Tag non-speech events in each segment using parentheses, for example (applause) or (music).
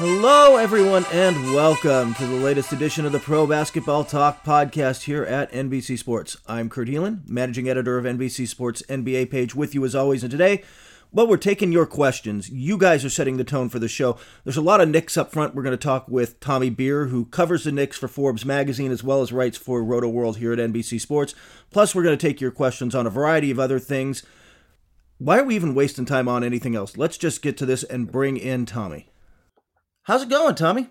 Hello, everyone, and welcome to the latest edition of the Pro Basketball Talk podcast here at NBC Sports. I'm Kurt Helin, managing editor of NBC Sports NBA page, with you as always. And today, well, we're taking your questions. You guys are setting the tone for the show. There's a lot of Knicks up front. We're going to talk with Tommy Beer, who covers the Knicks for Forbes magazine as well as writes for Roto World here at NBC Sports. Plus, we're going to take your questions on a variety of other things. Why are we even wasting time on anything else? Let's just get to this and bring in Tommy. How's it going, Tommy?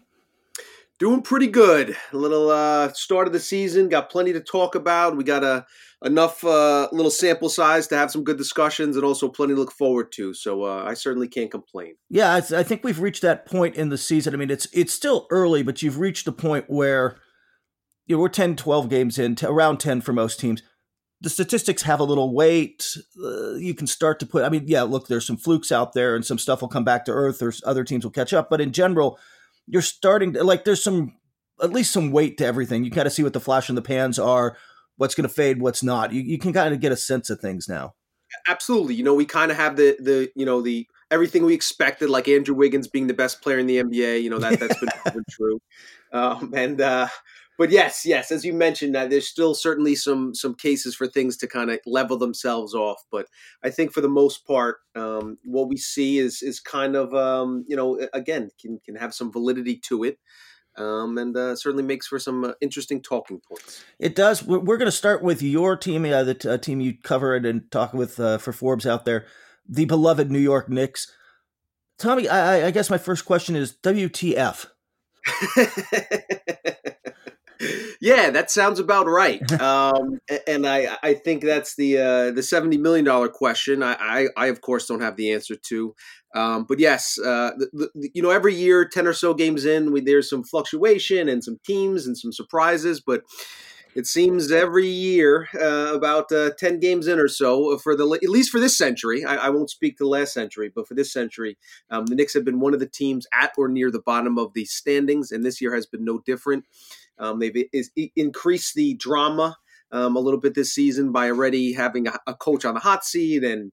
Doing pretty good. A little uh, start of the season. Got plenty to talk about. We got a enough uh, little sample size to have some good discussions, and also plenty to look forward to. So uh, I certainly can't complain. Yeah, I, I think we've reached that point in the season. I mean, it's it's still early, but you've reached a point where you know, we're 10, 12 games in, around ten for most teams. The statistics have a little weight. Uh, you can start to put. I mean, yeah, look, there's some flukes out there, and some stuff will come back to earth, or other teams will catch up. But in general, you're starting to like. There's some at least some weight to everything. You kind of see what the flash in the pans are, what's going to fade, what's not. You you can kind of get a sense of things now. Absolutely. You know, we kind of have the the you know the everything we expected, like Andrew Wiggins being the best player in the NBA. You know that that's been, (laughs) been true. Um, and uh, but yes, yes, as you mentioned, uh, there's still certainly some some cases for things to kind of level themselves off. But I think for the most part, um, what we see is is kind of um, you know again can can have some validity to it. Um, and uh, certainly makes for some uh, interesting talking points. It does. We're, we're going to start with your team, uh, the t- uh, team you covered and talk with uh, for Forbes out there, the beloved New York Knicks. Tommy, I, I guess my first question is WTF? (laughs) yeah, that sounds about right. (laughs) Um, and I, I think that's the uh, the seventy million dollar question. I, I, I, of course, don't have the answer to. Um, but yes, uh, the, the, you know, every year, ten or so games in, we, there's some fluctuation and some teams and some surprises. But it seems every year, uh, about uh, ten games in or so, for the at least for this century. I, I won't speak to last century, but for this century, um, the Knicks have been one of the teams at or near the bottom of the standings, and this year has been no different. Um, they've is, increased the drama um, a little bit this season by already having a, a, coach on the hot seat and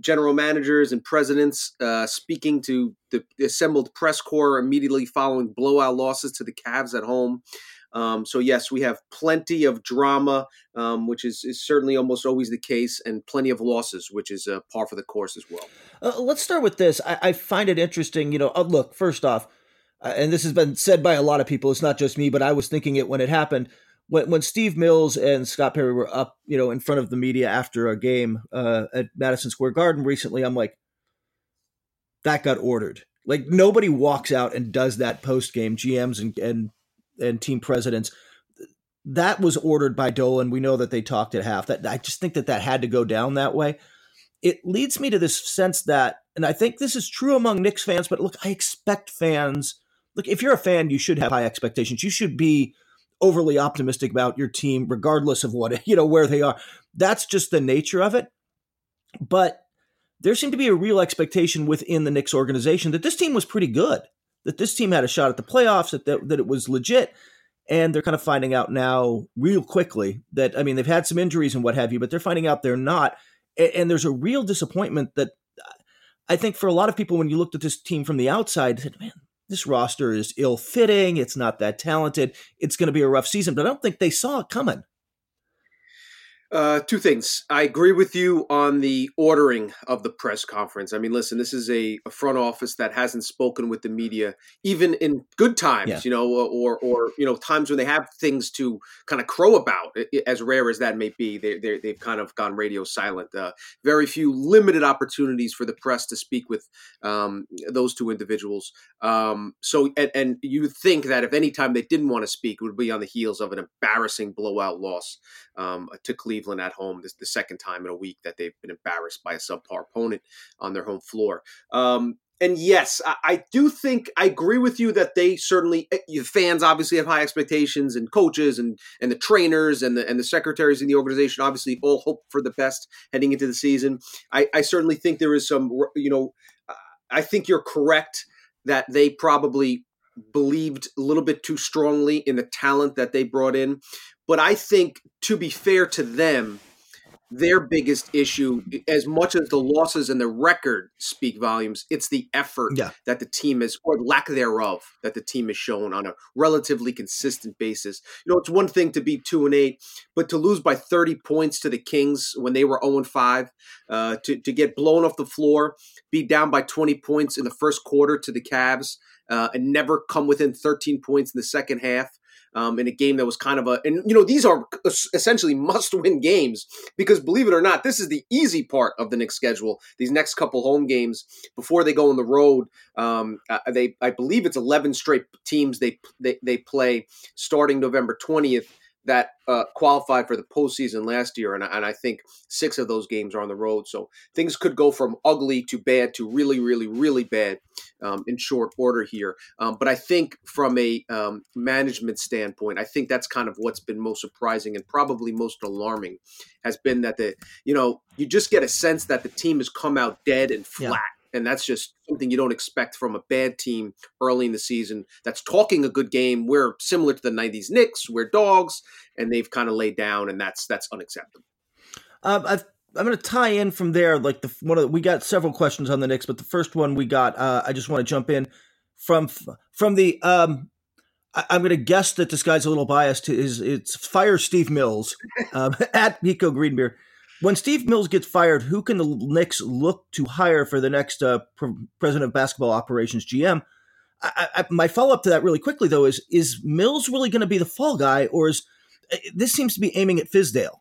general managers and presidents uh, speaking to the assembled press corps immediately following blowout losses to the Cavs at home. Um, so yes, we have plenty of drama, um, which is, is, certainly almost always the case, and plenty of losses, which is uh, par for the course as well. Uh, let's start with this. I, I, find it interesting. You know, uh, look, first off, uh, and this has been said by a lot of people. It's not just me, but I was thinking it when it happened. When when Steve Mills and Scott Perry were up, you know, in front of the media after a game uh, at Madison Square Garden recently, I'm like, that got ordered. Like nobody walks out and does that post game. GMs and and and team presidents. That was ordered by Dolan. We know that they talked at half. That I just think that that had to go down that way. It leads me to this sense that, and I think this is true among Knicks fans. But look, I expect fans look, if you're a fan, you should have high expectations. You should be overly optimistic about your team, regardless of what, (laughs) you know, where they are. That's just the nature of it. But there seemed to be a real expectation within the Knicks organization that this team was pretty good, that this team had a shot at the playoffs, that, that, that it was legit. And they're kind of finding out now, real quickly, that, I mean, they've had some injuries and what have you, but they're finding out they're not. And, and there's a real disappointment that uh, I think for a lot of people, when you looked at this team from the outside, said, man, this roster is ill fitting. It's not that talented. It's going to be a rough season, but I don't think they saw it coming. Uh, two things. I agree with you on the ordering of the press conference. I mean, listen, this is a, a front office that hasn't spoken with the media even in good times, yeah. you know, or or you know times when they have things to kind of crow about, as rare as that may be. They they have kind of gone radio silent. Uh, very few limited opportunities for the press to speak with um, those two individuals. Um, so, and, and you think that if any time they didn't want to speak, it would be on the heels of an embarrassing blowout loss um, to Cleveland at home. This the second time in a week that they've been embarrassed by a subpar opponent on their home floor. Um, and yes, I, I, do think I agree with you that they certainly eh, fans obviously have high expectations, and coaches and and the trainers and the and the secretaries in the organization obviously all hope for the best heading into the season. I, I certainly think there is some, you know, I think you're correct that they probably believed a little bit too strongly in the talent that they brought in. But I think, to be fair to them, their biggest issue, as much as the losses and the record speak volumes, it's the effort yeah. that the team is, or lack thereof, that the team has shown on a relatively consistent basis. You know, it's one thing to be two and eight, but to lose by 30 points to the Kings when they were 0 and 5, uh, to, to get blown off the floor, be down by 20 points in the first quarter to the Cavs, uh, and never come within 13 points in the second half um, in a game that was kind of a, and you know, these are essentially must win games because believe it or not, this is the easy part of the Knicks schedule. These next couple home games before they go on the road, um, uh, they, I believe it's 11 straight teams they, they, they play starting November 20th that uh, qualified for the postseason last year, and, and I think six of those games are on the road. So things could go from ugly to bad to really, really, really bad um, in short order here. Um, but I think from a um, management standpoint, I think that's kind of what's been most surprising and probably most alarming has been that the you know you just get a sense that the team has come out dead and flat. Yeah and that's just something you don't expect from a bad team early in the season that's talking a good game. We're similar to the 90s Knicks, we're dogs, and they've kind of laid down, and that's that's unacceptable. Um, i am going to tie in from there. Like the one the, we got several questions on the Knicks, but the first one we got, uh, I just want to jump in from from the. Um, I, am going to guess that this guy's a little biased. Is it's fire Steve Mills um, (laughs) at Pico Greenbeer when Steve Mills gets fired, who can the Knicks look to hire for the next uh, president of basketball operations GM? I, I, my follow up to that really quickly though is is Mills really going to be the fall guy, or is eh, this seems to be aiming at Fizdale?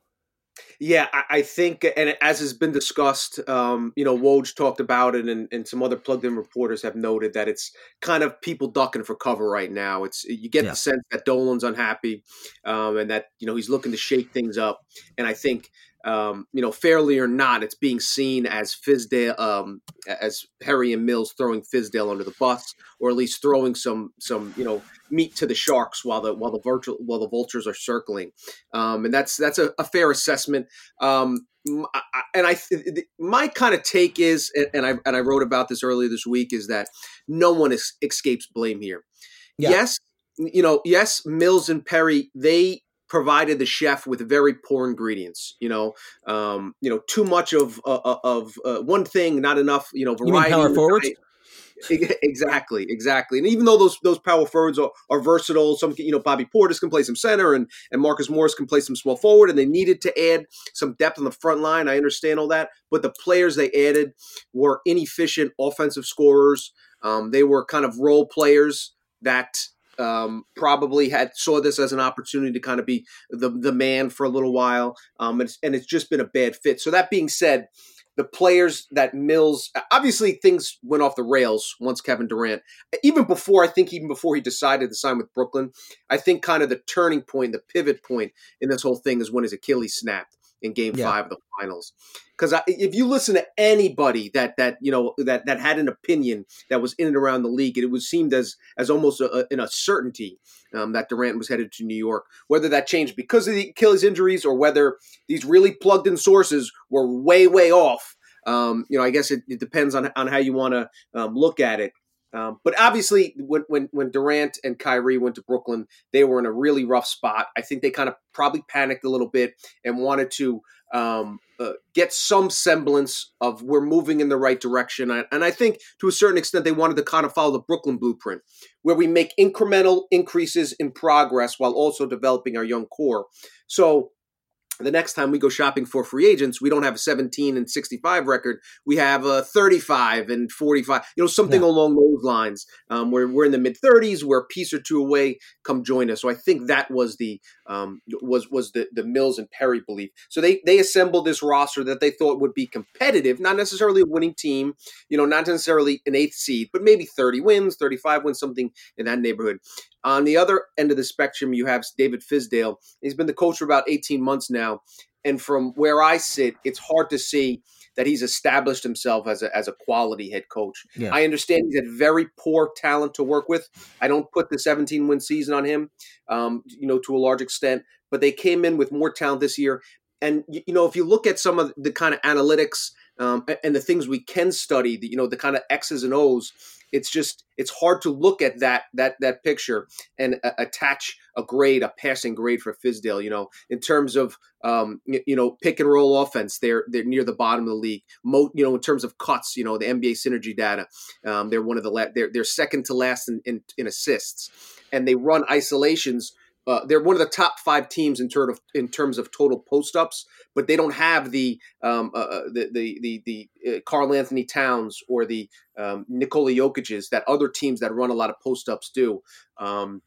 Yeah, I, think, and as has been discussed, um, you know, Woj talked about it, and, and some other plugged-in reporters have noted that it's kind of people ducking for cover right now. It's you get yeah. the sense that Dolan's unhappy, um, and that you know he's looking to shake things up. And I think um, you know, fairly or not, it's being seen as Fizdale, um, as Harry and Mills throwing Fizdale under the bus, or at least throwing some some you know meat to the sharks while the while the virtual while the vultures are circling, um, and that's that's a, a fair assessment. Um, and I, my kind of take is, and I and I wrote about this earlier this week, is that no one is, escapes blame here. Yeah. Yes, you know, yes, Mills and Perry they provided the chef with very poor ingredients. You know, um, you know, too much of uh, uh of uh, one thing, not enough. You know, variety. You power forwards. exactly, exactly. And even though those those power forwards are, are versatile, some you know Bobby Portis can play some center, and and Marcus Morris can play some small forward, and they needed to add some depth on the front line. I understand all that, but the players they added were inefficient offensive scorers. Um, they were kind of role players that um, probably had saw this as an opportunity to kind of be the the man for a little while, um, and, it's, and it's just been a bad fit. So that being said, the players that Mills obviously things went off the rails once Kevin Durant, even before I think even before he decided to sign with Brooklyn. I think kind of the turning point, the pivot point in this whole thing is when his Achilles snapped in Game yeah. Five of the finals. Because if you listen to anybody that that you know that that had an opinion that was in and around the league, it was seemed as as almost a, a, a certainty um, that Durant was headed to New York. Whether that changed because of the Achilles injuries or whether these really plugged in sources were way way off. Um, you know, I guess it, it, depends on on how you want to um, look at it. Um, but obviously, when, when when Durant and Kyrie went to Brooklyn, they were in a really rough spot. I think they kind of probably panicked a little bit and wanted to um, uh, get some semblance of we're moving in the right direction. And I think to a certain extent, they wanted to kind of follow the Brooklyn blueprint, where we make incremental increases in progress while also developing our young core. So the next time we go shopping for free agents, we don't have a 17 and 65 record. We have a 35 and 45, you know, something yeah. along those lines. Um, where we're in the mid 30s, we're a piece or two away. Come join us. So I think that was the um, was was the the Mills and Perry belief. So they they assembled this roster that they thought would be competitive, not necessarily a winning team, you know, not necessarily an eighth seed, but maybe 30 wins, 35 wins, something in that neighborhood. On the other end of the spectrum, you have David Fizdale. He's been the coach for about 18 months now. And from where I sit, it's hard to see that he's established himself as a, as a quality head coach. Yeah. I understand he's had very poor talent to work with. I don't put the 17 win season on him, um, you know, to a large extent, but they came in with more talent this year. And, you know, if you look at some of the kind of analytics um, and the things we can study, the, you know, the kind of X's and O's, it's just it's hard to look at that that that picture and uh, attach a grade, a passing grade for Fizdale. You know, in terms of um, you, know pick and roll offense, they're they're near the bottom of the league. Mo, you know, in terms of cuts, you know, the NBA synergy data, um, they're one of the la- they're they're second to last in, in, in assists, and they run isolations uh, they're one of the top five teams in, ter- in terms of total post ups, but they don't have the um, uh, uh the the the, uh, Karl-Anthony Towns or the um, Nikola Jokic's that other teams that run a lot of post ups do. Um,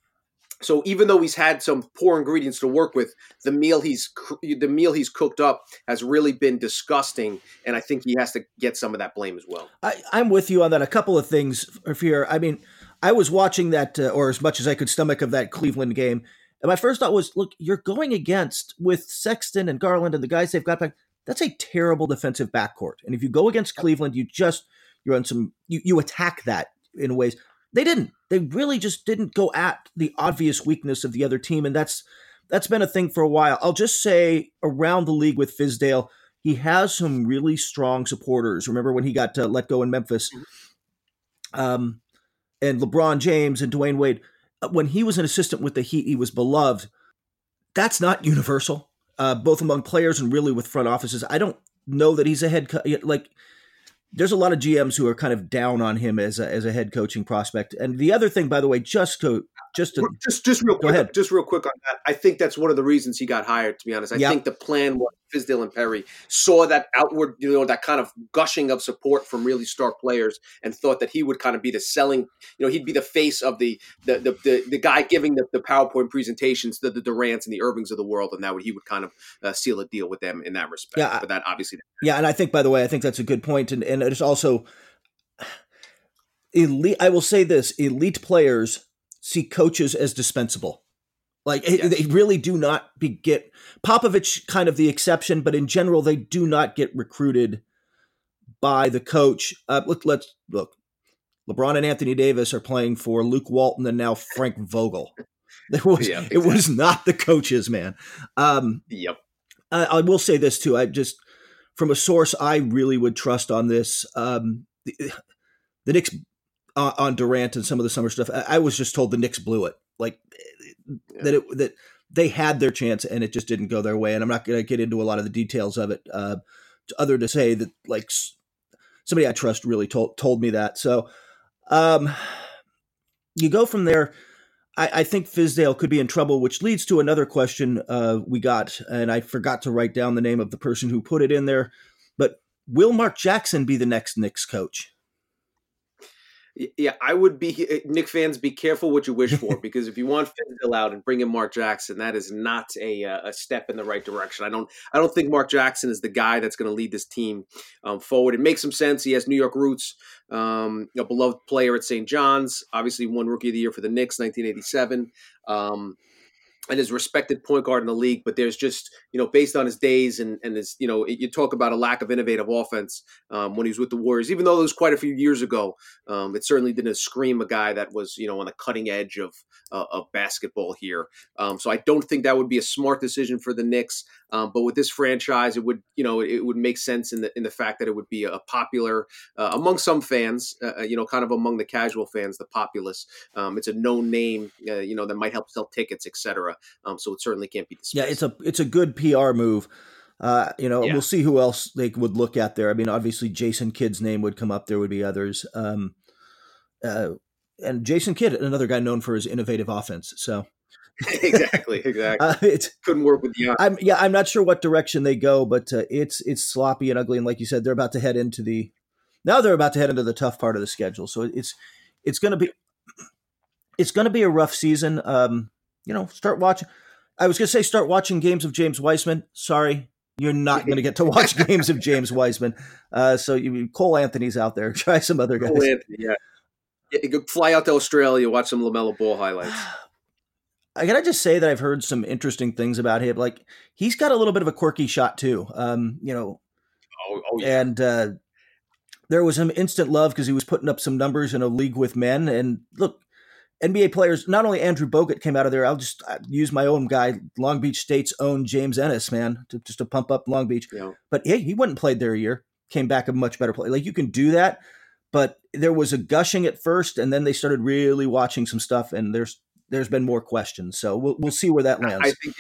so even though he's had some poor ingredients to work with, the meal he's the meal he's cooked up has really been disgusting, and I think he has to get some of that blame as well. I, am with you on that. A couple of things here. I mean, I was watching that, uh, or as much as I could stomach of that Cleveland game, and my first thought was, look, you're going against with Sexton and Garland and the guys they've got back. That's a terrible defensive backcourt. And if you go against Cleveland, you just you're on some you, you attack that in ways. They didn't. They really just didn't go at the obvious weakness of the other team, and that's that's been a thing for a while. I'll just say around the league with Fizdale, he has some really strong supporters. Remember when he got let go in Memphis, mm-hmm. um, and LeBron James and Dwyane Wade when he was an assistant with the Heat, he was beloved. That's not universal, uh, both among players and really with front offices. I don't know that he's a head like. There's a lot of GMs who are kind of down on him as a, as a head coaching prospect. And the other thing, by the way, just to just to, just just real quick, ahead. just real quick on that. I think that's one of the reasons he got hired. To be honest, I yep. think the plan was Fizdale and Perry saw that outward, you know, that kind of gushing of support from really star players, and thought that he would kind of be the selling, you know, he'd be the face of the the the, the, the guy giving the, the PowerPoint presentations to the Durants and the Irvings of the world, and that would he would kind of uh, seal a deal with them in that respect. Yeah, but that obviously, yeah, and I think by the way, I think that's a good point, and and it's also (sighs) elite. I will say this: elite players see coaches as dispensable. Like yes. they really do not be get Popovich kind of the exception, but in general they do not get recruited by the coach. Uh, look, let's look. LeBron and Anthony Davis are playing for Luke Walton and now Frank Vogel. (laughs) There was yeah, exactly. it was not the coaches, man. Um, yep. I, I, will say this too. I just from a source I really would trust on this. Um, the, the Knicks uh, on Durant and some of the summer stuff. I, I, was just told the Knicks blew it, like yeah. that it that they had their chance and it just didn't go their way. And I'm not going to get into a lot of the details of it, uh, other to say that like somebody I trust really told told me that. So um, you go from there. I, I, think Fizdale could be in trouble, which leads to another question uh, we got, and I forgot to write down the name of the person who put it in there. But will Mark Jackson be the next Knicks coach? Yeah, I would be Nick fans. Be careful what you wish for (laughs) because if you want Fizdale out and bring in Mark Jackson, that is not a uh, a step in the right direction. I don't I don't think Mark Jackson is the guy that's going to lead this team um, forward. It makes some sense. He has New York roots, um, a beloved player at St. John's. Obviously, won Rookie of the Year for the Knicks, 1987. Um, and his respected point guard in the league, but there's just you know based on his days and and his you know you talk about a lack of innovative offense um, when he was with the Warriors, even though it was quite a few years ago. Um, it certainly didn't scream a guy that was you know on the cutting edge of uh, of basketball here. Um, so I don't think that would be a smart decision for the Knicks. Um, but with this franchise, it would you know it would make sense in the in the fact that it would be a popular uh, among some fans, uh, uh you know, kind of among the casual fans, the populace. Um, it's a known name, uh, you know, that might help sell tickets, etc. Um, so it certainly can't be dismissed. Yeah, it's a it's a good PR move. Uh, you know, yeah. we'll see who else they would look at there. I mean, obviously Jason Kidd's name would come up. There would be others. Um, uh, and Jason Kidd, another guy known for his innovative offense. So (laughs) exactly, exactly. (laughs) Uh, it couldn't work with the. I'm yeah, I'm not sure what direction they go, but uh, it's it's sloppy and ugly, and like you said, they're about to head into the now they're about to head into the tough part of the schedule. So it's it's going to be it's going to be a rough season. Um, you know, start watching. I was going to say start watching games of James Wiseman. Sorry, you're not going to get to watch (laughs) games of James Wiseman. Uh, so you Cole Anthony's out there. (laughs) Try some other guys. Cole Anthony, yeah. yeah fly out to Australia, watch some Lamelo Ball highlights. (sighs) I gotta just say that I've heard some interesting things about him. Like he's got a little bit of a quirky shot too. Um, you know, oh, oh yeah. and uh, there was some instant love because he was putting up some numbers in a league with men. And look, NBA players, not only Andrew Bogut came out of there, I'll just uh, use my own guy, Long Beach State's own James Ennis, man, to, just to pump up Long Beach. Yeah. But hey, he went and played there a year, came back a much better player. Like you can do that, but there was a gushing at first, and then they started really watching some stuff, and there's there's been more questions. So we'll we'll see where that lands. I think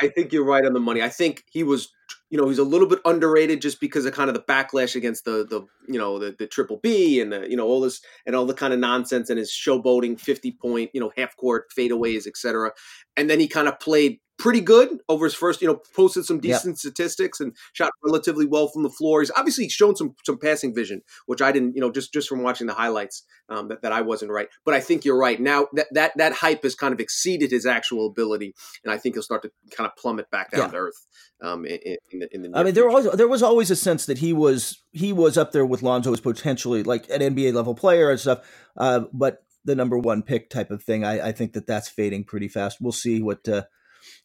I think you're right on the money. I think he was you know he's a little bit underrated just because of kind of the backlash against the the you know the, the triple B and the, you know all this and all the kind of nonsense and his showboating fifty point you know half court fadeaways etc. And then he kind of played pretty good over his first, you know, posted some decent yep. statistics and shot relatively well from the floor. He's obviously shown some some passing vision, which I didn't, you know, just just from watching the highlights um, that, that I wasn't right. But I think you're right. Now that that that hype has kind of exceeded his actual ability, and I think he'll start to kind of plummet back down yeah. to earth. Um, in, in, the, in the I mean, there was there was always a sense that he was he was up there with Lonzo as potentially like an NBA level player and stuff. Uh, but the number one pick type of thing, I, I think that that's fading pretty fast. We'll see what. Uh,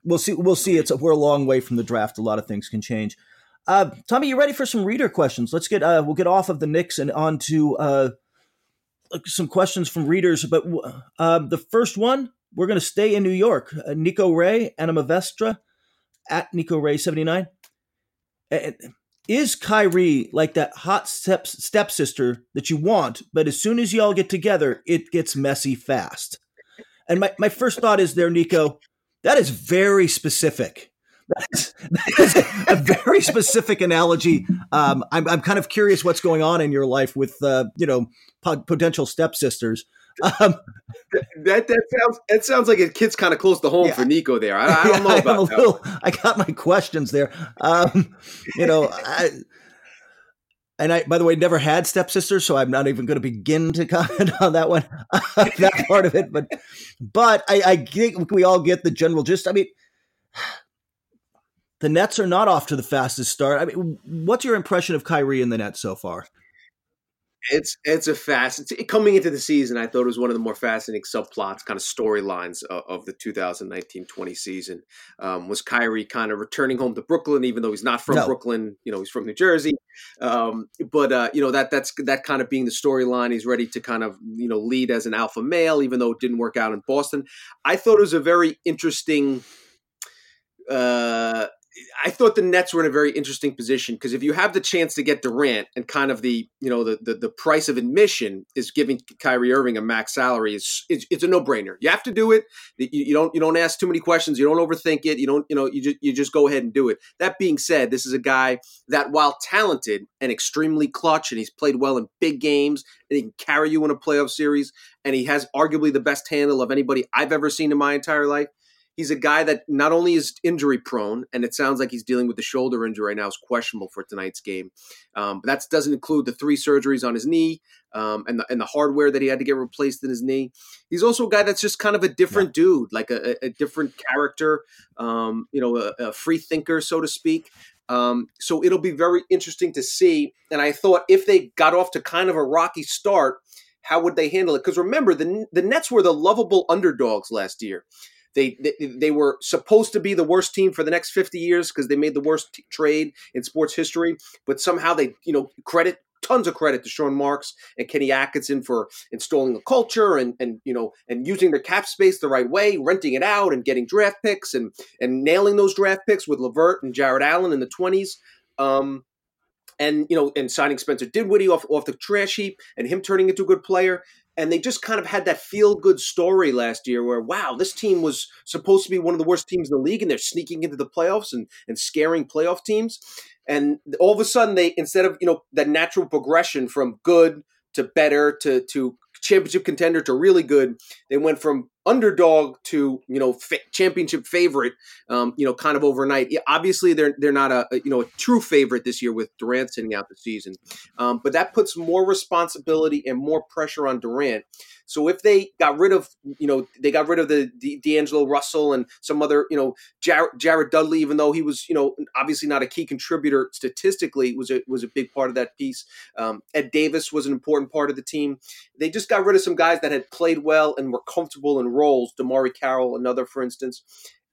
we'll see. We'll see. It's we're a long way from the draft. A lot of things can change. Uh, Tommy, you ready for some reader questions? Let's get uh, we'll get off of the Knicks and on to uh, some questions from readers. But uh, the first one, we're going to stay in New York. Uh, Nico Ray, Anima Vestra, at Nico Ray seventy nine. Is Kyrie like that hot step stepsister that you want, but as soon as y'all get together, it gets messy fast? And my, my first thought is there, Nico, that is very specific. That is, that is a very specific analogy. Um, I'm, I'm kind of curious what's going on in your life with, uh, you know, potential stepsisters. Um, that that sounds that sounds like it hits kind of close to home yeah. for Nico there. I, I (laughs) don't know about that. Little, I got my questions there. Um, you know, I, and I, by the way, never had stepsisters, so I'm not even going to begin to comment (laughs) on that one, (laughs) that part of it. But, but I, I think we all get the general gist. I mean, (sighs) the Nets are not off to the fastest start. I mean, what's your impression of Kyrie in the Nets so far? It's it's a fast. It's, coming into the season, I thought it was one of the more fascinating subplots, kind of storylines of, of, the 2019-20 season. Um, was Kyrie kind of returning home to Brooklyn, even though he's not from no. Brooklyn? You know, he's from New Jersey. Um, but uh, you know that that's that kind of being the storyline. He's ready to kind of you know lead as an alpha male, even though it didn't work out in Boston. I thought it was a very interesting. Uh, I thought the Nets were in a very interesting position because if you have the chance to get Durant and kind of the you know the the, the price of admission is giving Kyrie Irving a max salary is it's, it's, a no brainer. You have to do it. You, you, don't you don't ask too many questions. You don't overthink it. You don't you know you just you just go ahead and do it. That being said, this is a guy that while talented and extremely clutch, and he's played well in big games, and he can carry you in a playoff series, and he has arguably the best handle of anybody I've ever seen in my entire life he's a guy that not only is injury prone, and it sounds like he's dealing with the shoulder injury right now, is questionable for tonight's game. Um, but that doesn't include the three surgeries on his knee um, and the and the hardware that he had to get replaced in his knee. He's also a guy that's just kind of a different yeah. dude, like a, a different character, um, you know, a, a, free thinker, so to speak. Um, so it'll be very interesting to see. And I thought if they got off to kind of a rocky start, how would they handle it? Because remember, the the Nets were the lovable underdogs last year. They, they, were supposed to be the worst team for the next 50 years because they made the worst t- trade in sports history, but somehow they, you know, credit tons of credit to Sean Marks and Kenny Atkinson for installing a culture and and you know and using their cap space the right way, renting it out and getting draft picks and and nailing those draft picks with LeVert and Jarrett Allen in the 20s. Um, and you know, and signing Spencer Dinwiddie off off the trash heap and him turning into a good player and they just kind of had that feel good story last year where wow this team was supposed to be one of the worst teams in the league and they're sneaking into the playoffs and, and scaring playoff teams. And all of a sudden they instead of you know that natural progression from good to better to to championship contender to really good they went from underdog to you know fa- championship favorite. Um, you know, kind of overnight. Yeah, obviously, they're they're not a, a, you know a true favorite this year with Durant sitting out the season, um, but that puts more responsibility and more pressure on Durant. So if they got rid of, you know, they got rid of the, the D'Angelo Russell and some other, you know, Jared, Jared, Dudley, even though he was, you know, obviously not a key contributor statistically, was a was a big part of that piece. Um, Ed Davis was an important part of the team. They just got rid of some guys that had played well and were comfortable in roles. DeMarre Carroll, another, for instance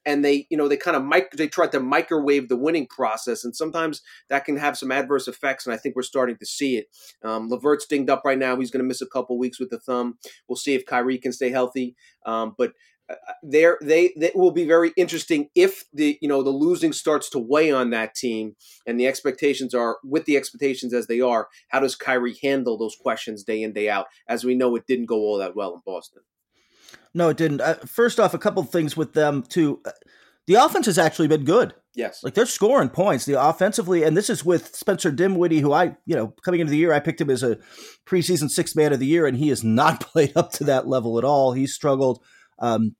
and they you know they kind of mic they tried to microwave the winning process and sometimes that can have some adverse effects and i think we're starting to see it. Um, levert's dinged up right now. He's going to miss a couple weeks with the thumb. We'll see if Kyrie can stay healthy. Um, but uh, there they they will be very interesting if the you know the losing starts to weigh on that team and the expectations are with the expectations as they are how does Kyrie handle those questions day in day out? As we know it didn't go all that well in Boston no, it didn't. Uh, first off, a couple of things with them too. Uh, the offense has actually been good. Yes, like they're scoring points. The offensively, and this is with Spencer Dinwiddie, who I, you know, coming into the year, I picked him as a preseason sixth man of the year, and he has not (laughs) played up to that level at all. He's struggled. Um,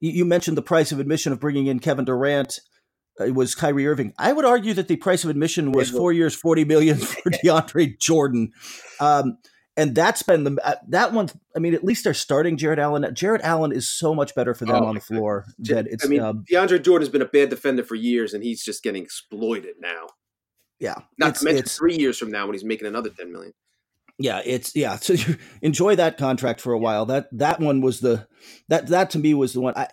you, you mentioned the price of admission of bringing in Kevin Durant. Uh, it was Kyrie Irving. I would argue that the price of admission was four years, forty million for (laughs) DeAndre Jordan. Um, and that's been the uh, that one. I mean, at least they're starting Jarrett Allen. Jarrett Allen is so much better for them oh, on the floor. That it's. I mean, um, DeAndre Jordan has been a bad defender for years, and he's just getting exploited now. Yeah, not to mention three years from now when he's making another ten million. Yeah, it's yeah. So you (laughs) enjoy that contract for a while. That that one was the that that to me was the one. I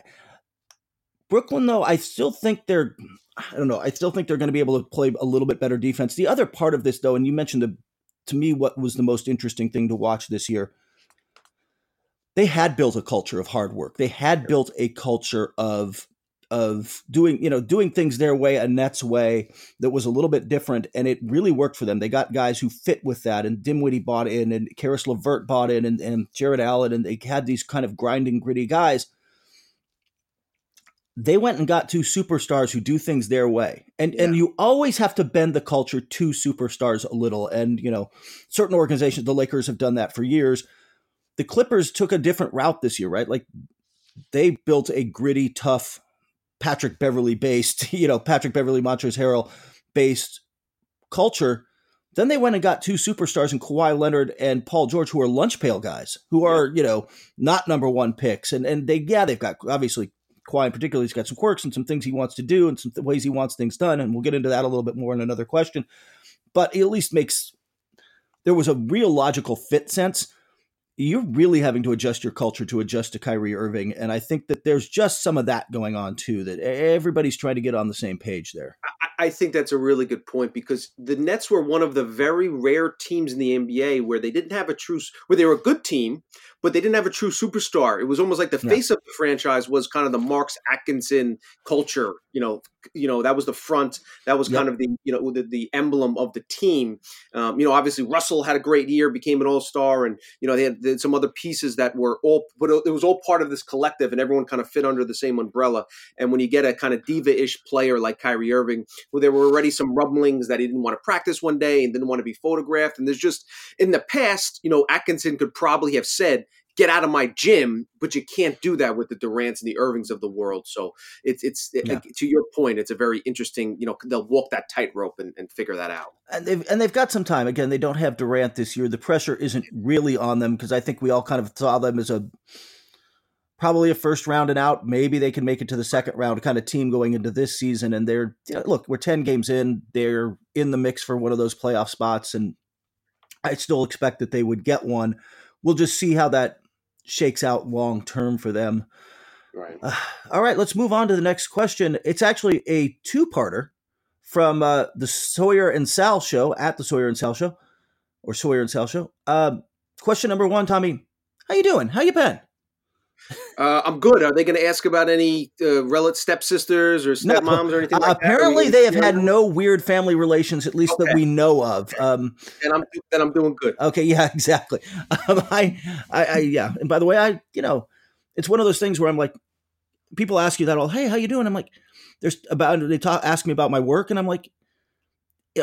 Brooklyn though, I still think they're. I don't know. I still think they're going to be able to play a little bit better defense. The other part of this, though, and you mentioned the to me what was the most interesting thing to watch this year they had built a culture of hard work. They had built a culture of of doing you know doing things their way a nets way that was a little bit different and it really worked for them. They got guys who fit with that and Dinwiddie bought in and Caris LeVert bought in and, and Jarrett Allen and they had these kind of grinding gritty guys they went and got two superstars who do things their way. And yeah. and you always have to bend the culture to superstars a little. And you know certain organizations the lakers have done that for years. The clippers took a different route this year right? Like they built a gritty tough patrick Beverley based, (laughs) you know patrick Beverley montrezl harrell based culture. Then they went and got two superstars in Kawhi Leonard and Paul George, who are lunch pail guys, who are, you know, not number one picks. And and they, yeah, they've got obviously Kawhi in particular, he's got some quirks and some things he wants to do and some th- ways he wants things done. And we'll get into that a little bit more in another question. But it at least makes there was a real logical fit sense. You're really having to adjust your culture to adjust to Kyrie Irving. And I think that there's just some of that going on too, that everybody's trying to get on the same page there. I think that's a really good point because the Nets were one of the very rare teams in the NBA where they didn't have a true, where they were a good team, but they didn't have a true superstar. It was almost like the yeah. face of the franchise was kind of the Marks Atkinson culture. You know, you know that was the front. That was kind of the you know the, the emblem of the team. Um, you know, obviously Russell had a great year, became an All Star, and you know they had, they had, some other pieces that were all, but it was all part of this collective, and everyone kind of fit under the same umbrella. And when you get a kind of diva ish player like Kyrie Irving, who there were already some rumblings that he didn't want to practice one day and didn't want to be photographed, and there's just in the past, you know, Atkinson could probably have said get out of my gym, but you can't do that with the Durants and the Irvings of the world. So it's it's yeah. to your point, it's a very interesting. You know, they'll walk that tightrope and, and figure that out. And they've and they've got some time. Again, they don't have Durant this year. The pressure isn't really on them because I think we all kind of saw them as a probably a first round and out. Maybe they can make it to the second round kind of team going into this season. And they're you know, look, we're ten games in. They're in the mix for one of those playoff spots, and I still expect that they would get one. We'll just see how that shakes out long term for them. Right. Uh, all right, let's move on to the next question. It's actually a two parter from uh, the Sawyer and Sal show at the Sawyer and Sal show, or Sawyer and Sal show. Uh, question number one, Tommy, how you doing? How you been? Uh, I'm good. Are they going to ask about any uh, relative stepsisters or stepmoms no. or anything like Apparently, they have had no weird family relations, at least okay. that we know of. Um, and I'm then I'm doing good. Okay, yeah, (laughs) exactly. Um, I, I, I, yeah. And by the way, I, you know, it's one of those things where I'm like, people ask you that all, hey, how you doing? I'm like, there's about they talk, ask me about my work, and I'm like,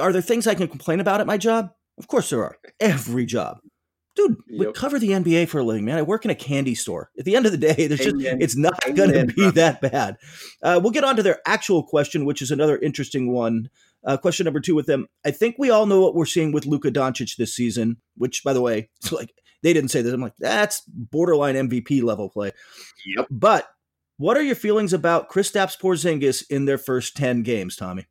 are there things I can complain about at my job? Of course there are. Every job dude, yep. we cover the NBA for a living, man. I work in a candy store. At the end of the day, (laughs) there's just it's not going to be that bad. Uh, we'll get on to their actual question, which is another interesting one. Uh, question number two with them. I think we all know what we're seeing with Luka Doncic this season, which, by the way, it's (laughs) like they didn't say this. I'm like, that's borderline MVP level play. Yep. But what are your feelings about Kristaps Porzingis in their first ten games, Tommy?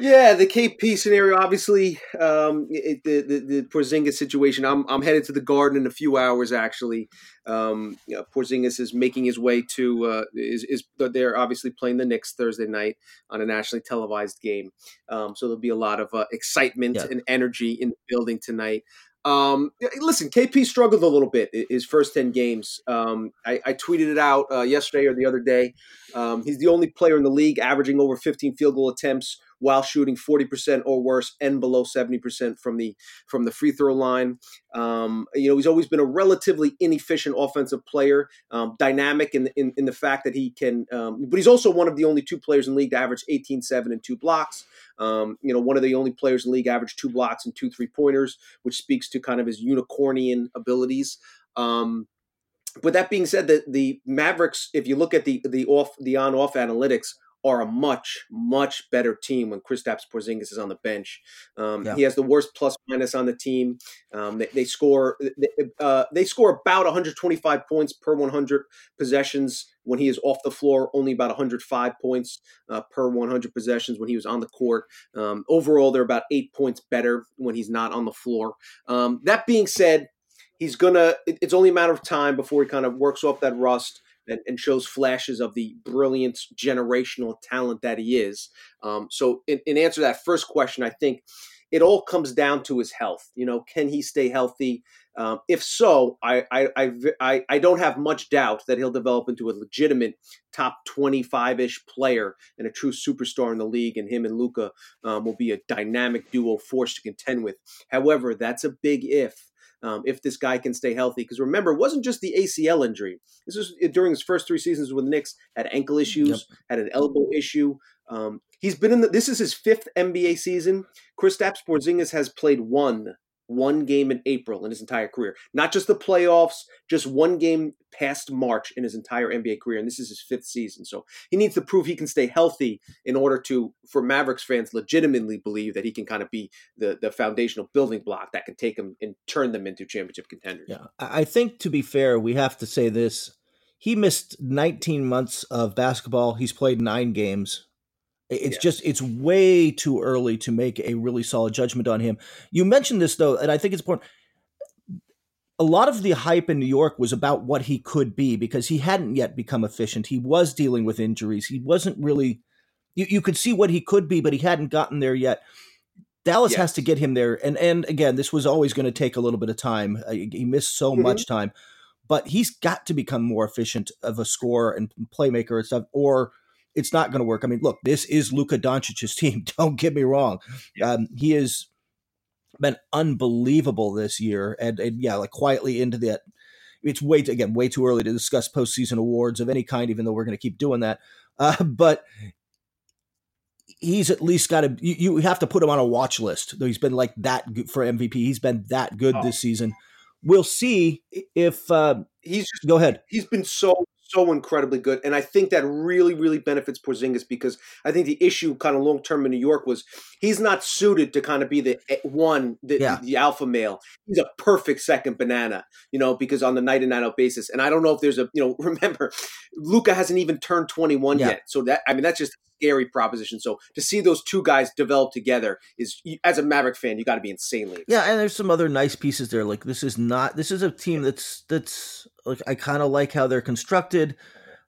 Yeah, the KP scenario, obviously, um, it, the, the the Porzingis situation. I'm I'm headed to the Garden in a few hours. Actually, um, you know, Porzingis is making his way to uh, is is they're obviously playing the Knicks Thursday night on a nationally televised game. Um, so there'll be a lot of uh, excitement yeah. and energy in the building tonight. Um, listen, KP struggled a little bit his first ten games. Um, I, I, tweeted it out uh, yesterday or the other day. Um, he's the only player in the league averaging over 15 field goal attempts while shooting 40% or worse and below 70% from the from the free throw line. Um, you know, he's always been a relatively inefficient offensive player, um, dynamic in, in, in the fact that he can, um, but he's also one of the only two players in league to average 18, 7, and two blocks. Um, you know, one of the only players in league average two blocks and two three pointers, which speaks to kind of his unicornian abilities. Um, but that being said, the the Mavericks, if you look at the the off the on off analytics, are a much much better team when Kristaps Porzingis is on the bench. Um, yeah. He has the worst plus minus on the team. Um, they, they, score they, uh, they score about 125 points per 100 possessions when he is off the floor. Only about 105 points uh, per 100 possessions when he was on the court. Um, overall, they're about eight points better when he's not on the floor. Um, that being said, he's gonna. It's only a matter of time before he kind of works off that rust and, and shows flashes of the brilliant generational talent that he is. Um, so, in, in answer to that first question, I think it all comes down to his health. You know, can he stay healthy? Um, if so, I, I, I, I, don't have much doubt that he'll develop into a legitimate top 25 ish player and a true superstar in the league, and him and Luka um, will be a dynamic duo force to contend with. However, that's a big if um, if this guy can stay healthy. Because remember, it wasn't just the ACL injury. This was uh, during his first three seasons with the Knicks. Had ankle issues, yep. had an elbow issue. Um, he's been in the. This is his fifth NBA season. Kristaps Porzingis has played one one game in April in his entire career. Not just the playoffs, just one game past March in his entire NBA career. And this is his fifth season. So he needs to prove he can stay healthy in order to, for Mavericks fans, legitimately believe that he can kind of be the, the foundational building block that can take them and turn them into championship contenders. Yeah. I think to be fair, we have to say this. He missed 19 months of basketball. He's played nine games. It's just it's way too early to make a really solid judgment on him. You mentioned this though, and I think it's important. A lot of the hype in New York was about what he could be because he hadn't yet become efficient. He was dealing with injuries. He wasn't really you, you could see what he could be, but he hadn't gotten there yet. Dallas yes. has to get him there. And and again, this was always going to take a little bit of time. Uh, he missed so mm-hmm. much time. But he's got to become more efficient of a scorer and playmaker and stuff, or it's not going to work. I mean, look, this is Luka Doncic's (laughs) team. Don't get me wrong. Um, he has been unbelievable this year, and, and yeah, like quietly into that. It's way too, again way too early to discuss postseason awards of any kind, even though we're going to keep doing that. Uh, (laughs) but he's at least got to. You, you, have to put him on a watch list. Though he's been like that good for MVP. He's been that good oh. this season. We'll see if uh, he's just, go ahead. He's been so so incredibly good. And I think that really, really benefits Porzingis because I think the issue kind of long term in New York was he's not suited to kind of be the eh, one, the, yeah. the, the, alpha male. He's a perfect second banana, you know, because on the night and night out basis. And I don't know if there's a, you know, (laughs) remember, Luka hasn't even turned 21 yeah. yet. So that, I mean, that's just scary proposition. So to see those two guys develop together is, as a Maverick fan, you got to be insanely. Excited. Yeah, and there's some other nice pieces there. Like this is not this is a team that's that's like I kind of like how they're constructed.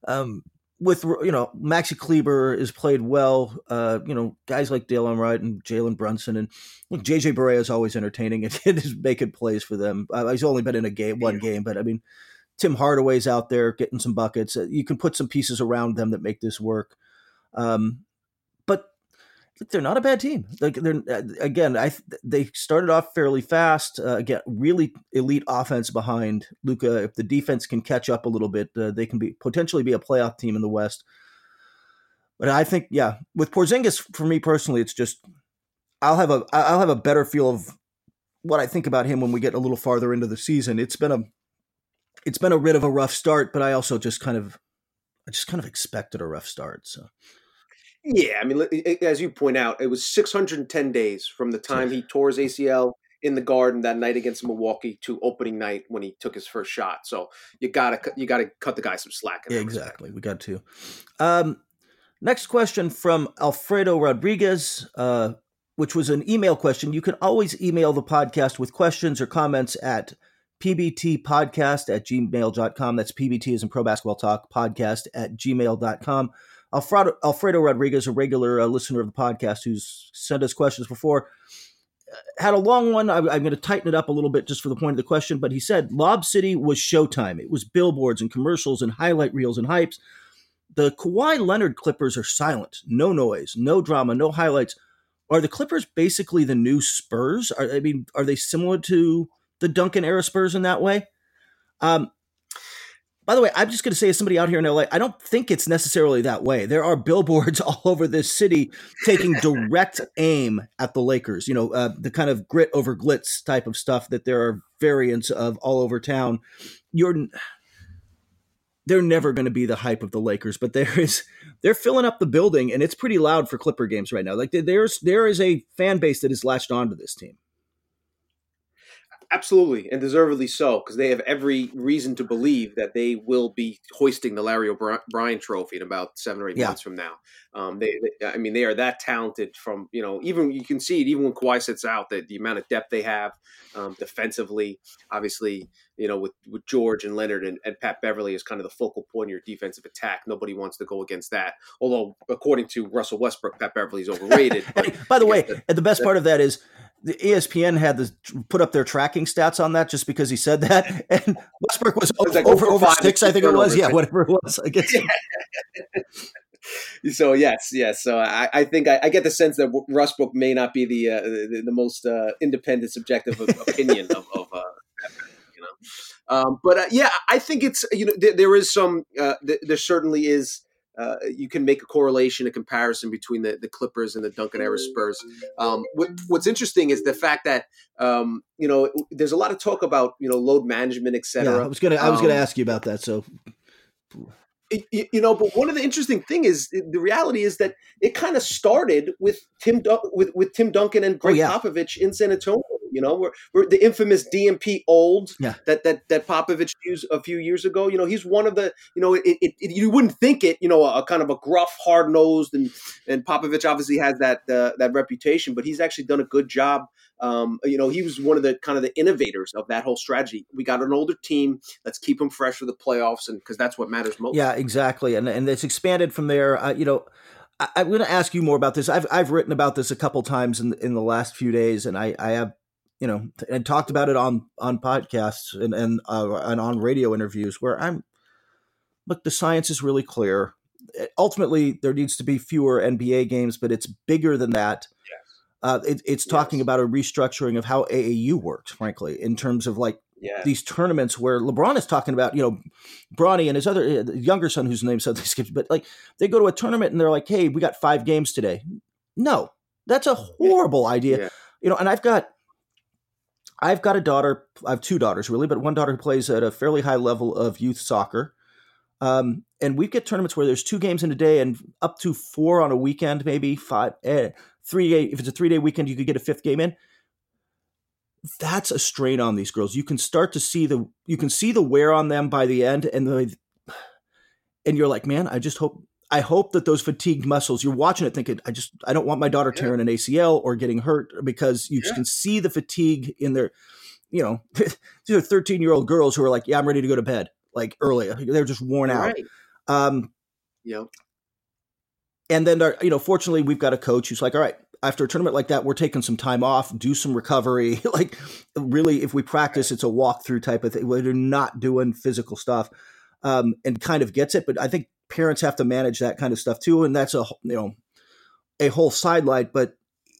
Um, with you know Maxi Kleber is played well. Uh, you know guys like Delon Wright and Jalen Brunson and look, JJ Barea is always entertaining and (laughs) is making plays for them. Uh, he's only been in a game, one game, but I mean Tim Hardaway's out there getting some buckets. Uh, you can put some pieces around them that make this work. Um, but they're not a bad team. Like they're uh, again, I they started off fairly fast. Uh, again, really elite offense behind Luka. If the defense can catch up a little bit, uh, they can be potentially be a playoff team in the West. But I think, yeah, with Porzingis, for me personally, it's just I'll have a I'll have a better feel of what I think about him when we get a little farther into the season. It's been a it's been a bit of a rough start, but I also just kind of I just kind of expected a rough start. So yeah, I mean, as you point out, it was 610 days from the time he tore his ACL in the Garden that night against Milwaukee to opening night when he took his first shot. So you gotta you gotta cut the guy some slack. Yeah, exactly. We got to. Um, next question from Alfredo Rodriguez. Uh, which was an email question. You can always email the podcast with questions or comments at pbtpodcast at gmail.com. That's PBT is in Pro Basketball Talk podcast at gmail.com. Alfredo, Alfredo Rodriguez, a regular uh, listener of the podcast who's sent us questions before, uh, had a long one. I, am going to tighten it up a little bit just for the point of the question, but he said Lob City was showtime. It was billboards and commercials and highlight reels and hypes. The Kawhi Leonard Clippers are silent. No noise, no drama, no highlights are the Clippers basically the new Spurs? Are, I mean, are they similar to the Duncan era Spurs in that way? Um, by the way, I'm just going to say, as somebody out here in LA, I don't think it's necessarily that way. There are billboards (laughs) all over this city taking (laughs) direct aim at the Lakers. You know, uh, the kind of grit over glitz type of stuff that there are variants of all over town. You're they're never going to be the hype of the Lakers, but there is they're filling up the building, and it's pretty loud for Clipper games right now. Like there's there is a fan base that is latched onto this team. Absolutely, and deservedly so, because they have every reason to believe that they will be hoisting the Larry O'Brien Trophy in about seven or eight yeah. months from now. Um, they, they, I mean, they are that talented. From you know, even you can see it even when Kawhi sits out, that the amount of depth they have um, defensively. Obviously, you know, with, with George and Leonard and, and, Pat Beverley is kind of the focal point of your defensive attack. Nobody wants to go against that. Although, according to Russell Westbrook, Pat Beverley is overrated. (laughs) By the way, the, the best part of that is the ESPN had to put up their tracking stats on that just because he said that, (laughs) and Westbrook was, was like over over, six, I think it was. Yeah, whatever it was. I guess. (laughs) so yes, yes. So I, I think I, I, get the sense that Westbrook may not be the uh, the, the, most uh, independent, subjective opinion of, of uh, you know. Um, but uh, yeah, I think it's you know there, there is some uh, there certainly is uh, you can make a correlation, a comparison between the, the Clippers and the Duncan era Spurs. Um, what, what's interesting is the fact that um, you know there's a lot of talk about you know load management, etc. Yeah, I was gonna I was um, gonna ask you about that. So you, you know, but one of the interesting thing is the reality is that it kind of started with Tim with with Tim Duncan and Gregg oh, yeah. Popovich in San Antonio you know, we're, we're the infamous DNP old yeah. that that that Popovich used a few years ago. You know, he's one of the you know, it, it, it you wouldn't think it. You know, a, a kind of a gruff, hard nosed, and and Popovich obviously has that uh, that reputation, but he's actually done a good job. Um, you know, he was one of the kind of the innovators of that whole strategy. We got an older team. Let's keep them fresh for the playoffs, and because that's what matters most. Yeah, exactly, and and it's expanded from there. Uh, you know. I, I'm going to ask you more about this. I've I've written about this a couple times in in the last few days, and I I have you know, and talked about it on on podcasts and and uh, and on radio interviews where I'm look, the science is really clear. Ultimately, there needs to be fewer NBA games, but it's bigger than that. Uh, it, it's talking yes. about a restructuring of how AAU works, frankly, in terms of like these tournaments where LeBron is talking about, you know, Bronny and his other uh, younger son, whose name suddenly (laughs) skips, but like they go to a tournament and they're like, "Hey, we got five games today." No, that's a horrible idea. Yeah. You know, and I've got I've got a daughter. I have two daughters, really, but one daughter who plays at a fairly high level of youth soccer. Um, and we get tournaments where there's two games in a day and up to four on a weekend, maybe five, eh, three day. If it's a three day weekend, you could get a fifth game in. That's a strain on these girls. You can start to see the you can see the wear on them by the end, and the and you're like, man, I just hope I hope that those fatigued muscles, you're watching it thinking, I just, I don't want my daughter yeah. tearing an ACL or getting hurt because you yeah. can see the fatigue in their, you know, (laughs) these are 13 year old girls who are like, yeah, I'm ready to go to bed like early. They're just worn You're out. Right. Um, yep. And then, our, you know, fortunately, we've got a coach who's like, all right, after a tournament like that, we're taking some time off, do some recovery. (laughs) like, really, if we practice, it's a walkthrough type of thing. We're not doing physical stuff, um, and kind of gets it. But I think parents have to manage that kind of stuff too, and that's a you know a whole sidelight. But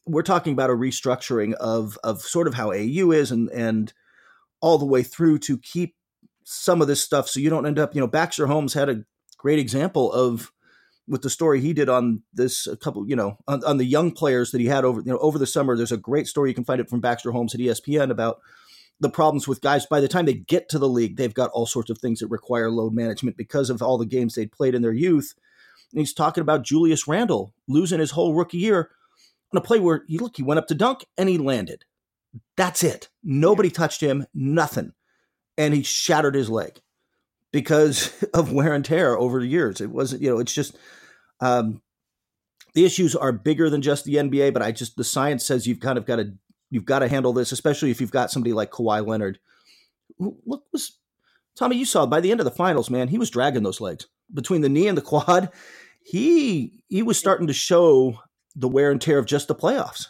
we're talking about a restructuring of of sort of how AU is, and and all the way through to keep some of this stuff so you don't end up. You know, Baxter Holmes had a great example of with the story he did on this a couple, you know, on, on the young players that he had over you know over the summer. There's a great story you can find it from Baxter Holmes at ESPN about the problems with guys. By the time they get to the league they've got all sorts of things that require load management because of all the games they'd played in their youth. And he's talking about julius randle losing his whole rookie year on a play where he look he went up to dunk and he landed. That's it. Nobody touched him. Nothing. And he shattered his leg because (laughs) of wear and tear over the years it wasn't you know it's just um, the issues are bigger than just the nba but i just the science says you've kind of got to you've got to handle this, especially if you've got somebody like Kawhi Leonard. What was Tommy? You saw by the end of the finals, man, he was dragging those legs between the knee and the (laughs) quad. He he was starting to show the wear and tear of just the playoffs.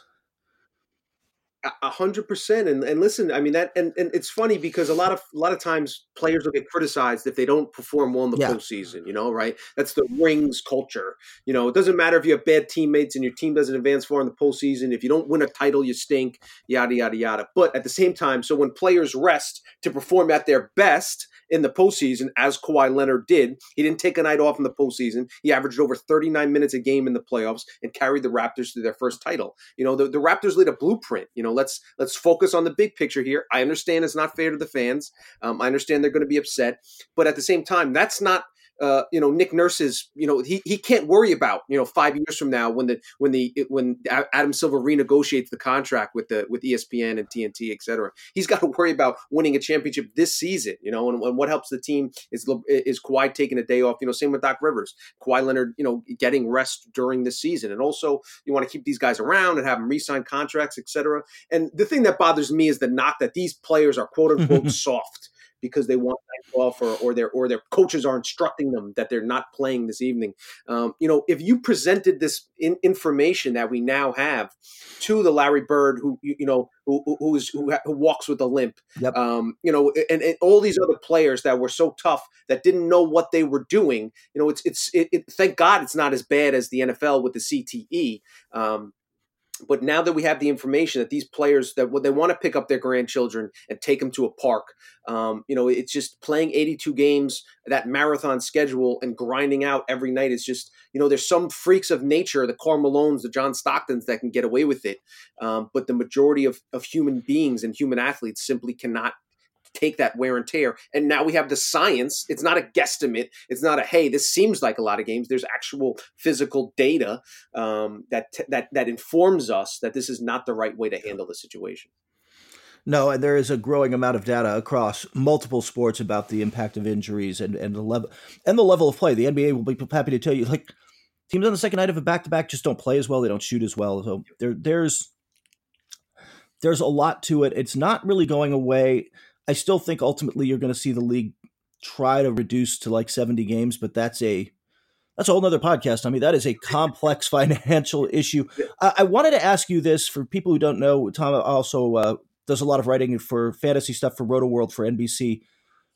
A hundred percent. And and listen, I mean that and, and it's funny because a lot of a lot of times players will get criticized if they don't perform well in the yeah. postseason, you know, right? That's the rings culture. You know, it doesn't matter if you have bad teammates and your team doesn't advance far in the postseason. If you don't win a title, you stink, yada yada yada. But at the same time, so when players rest to perform at their best, in the postseason, as Kawhi Leonard did. He didn't take a night off in the postseason. He averaged over 39 minutes a game in the playoffs and carried the Raptors to their first title. You know, the, the Raptors laid a blueprint. You know, let's let's focus on the big picture here. I understand it's not fair to the fans. Um, I understand they're going to be upset, but at the same time, that's not uh, you know Nick Nurse's you know he, he can't worry about you know five years from now when the when the when Adam Silver renegotiates the contract with the with ESPN and TNT et cetera. He's got to worry about winning a championship this season you know and, and, what helps the team is is Kawhi taking a day off you know same with Doc Rivers. Kawhi Leonard you know getting rest during the season. And also you want to keep these guys around and have them re-sign contracts et cetera. And the thing that bothers me is the knock that these players are quote unquote (laughs) soft because they want night off or, or their or their coaches are instructing them that they're not playing this evening. Um, you know, if you presented this in, information that we now have to the Larry Bird, who you know who who is who, who walks with a limp, yep. um, you know, and, and, all these other players that were so tough that didn't know what they were doing. You know, it's it's it, it, thank God it's not as bad as the NFL with the CTE. Um, but now that we have the information that these players that they want to pick up their grandchildren and take them to a park um, you know it's just playing 82 games that marathon schedule and grinding out every night is just you know there's some freaks of nature the Karl Malones the John Stocktons that can get away with it um, but the majority of, of human beings and human athletes simply cannot take that wear and tear. And now we have the science. It's not a guesstimate. It's not a hey, this seems like a lot of games. There's actual physical data um, that that that informs us that this is not the right way to handle the situation. No, and there is a growing amount of data across multiple sports about the impact of injuries and, and the level and the level of play. The NBA will be happy to tell you, like teams on the second night of a back to back just don't play as well. They don't shoot as well. So there, there's there's a lot to it. It's not really going away. I still think ultimately you're going to see the league try to reduce to like 70 games, but that's a that's a whole nother podcast. I mean, that is a complex (laughs) financial issue. I, I wanted to ask you this for people who don't know. Tom also uh, does a lot of writing for fantasy stuff for Rotoworld for NBC.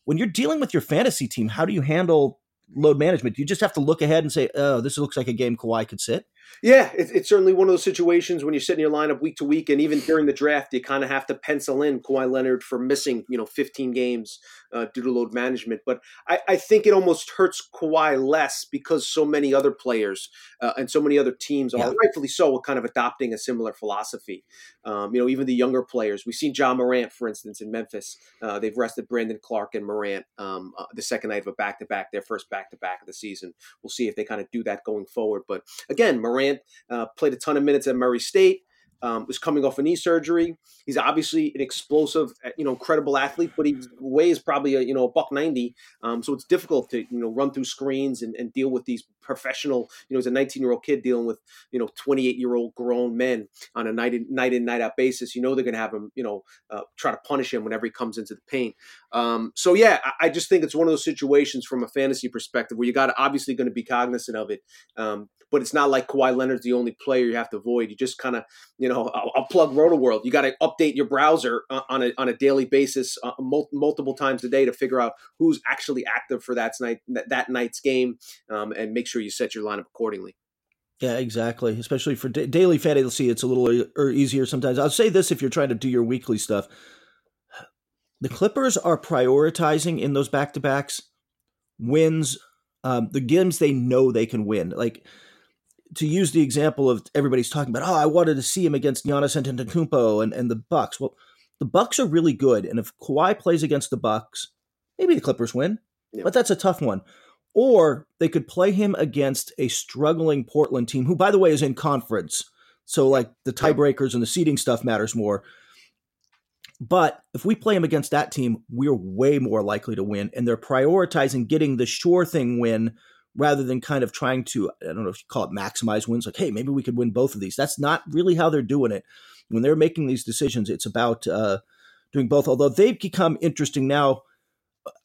When you're dealing with your fantasy team, how do you handle load management? Do you just have to look ahead and say, "Oh, this looks like a game Kawhi could sit"? Yeah, it, it's certainly one of those situations when you're sitting your lineup week to week, and even during the draft, you kind of have to pencil in Kawhi Leonard for missing, you know, 15 games uh, due to load management. But I, I, think it almost hurts Kawhi less because so many other players uh, and so many other teams are rightfully so kind of adopting a similar philosophy. Um, you know, even the younger players. We've seen Ja Morant, for instance, in Memphis. Uh, they've rested Brandon Clarke and Morant um, uh, the second night of a back to back, their first back to back of the season. We'll see if they kind of do that going forward. But again, Morant Morant uh, played a ton of minutes at Murray State. Um, was coming off a knee surgery. He's obviously an explosive, uh, you know, incredible athlete, but he weighs probably a you know a buck ninety. Um, so it's difficult to you know run through screens and, and deal with these professional. You know, as a nineteen year old kid dealing with you know twenty eight year old grown men on a night in night in night out basis. You know they're going to have him. You know, uh, try to punish him whenever he comes into the paint. Um, so yeah, I, I, just think it's one of those situations from a fantasy perspective where you got obviously going to be cognizant of it. Um, but it's not like Kawhi Leonard's the only player you have to avoid. You just kind of, you know, I'll, I'll plug. You got to update your browser uh, on a on a daily basis, uh, mul- multiple times a day to figure out who's actually active for that night that, that night's game, um, and make sure you set your lineup accordingly. Yeah, exactly. Especially for da- daily fantasy, it's a little or easier sometimes. I'll say this if you're trying to do your weekly stuff. The Clippers are prioritizing in those back to backs wins um, the games they know they can win. Like to use the example of everybody's talking about, oh, I wanted to see him against Giannis Antetokounmpo and, and the Bucks. Well, the Bucks are really good, and if Kawhi plays against the Bucks, maybe the Clippers win, yeah. but that's a tough one. Or they could play him against a struggling Portland team, who, by the way, is in conference. So, like the tiebreakers and the seeding stuff matters more. But if we play him against that team, we're way more likely to win. And they're prioritizing getting the sure thing win rather than kind of trying to, I don't know if you call it maximize wins, like, hey, maybe we could win both of these. That's not really how they're doing it. When they're making these decisions, it's about uh, doing both. Although they've become interesting now,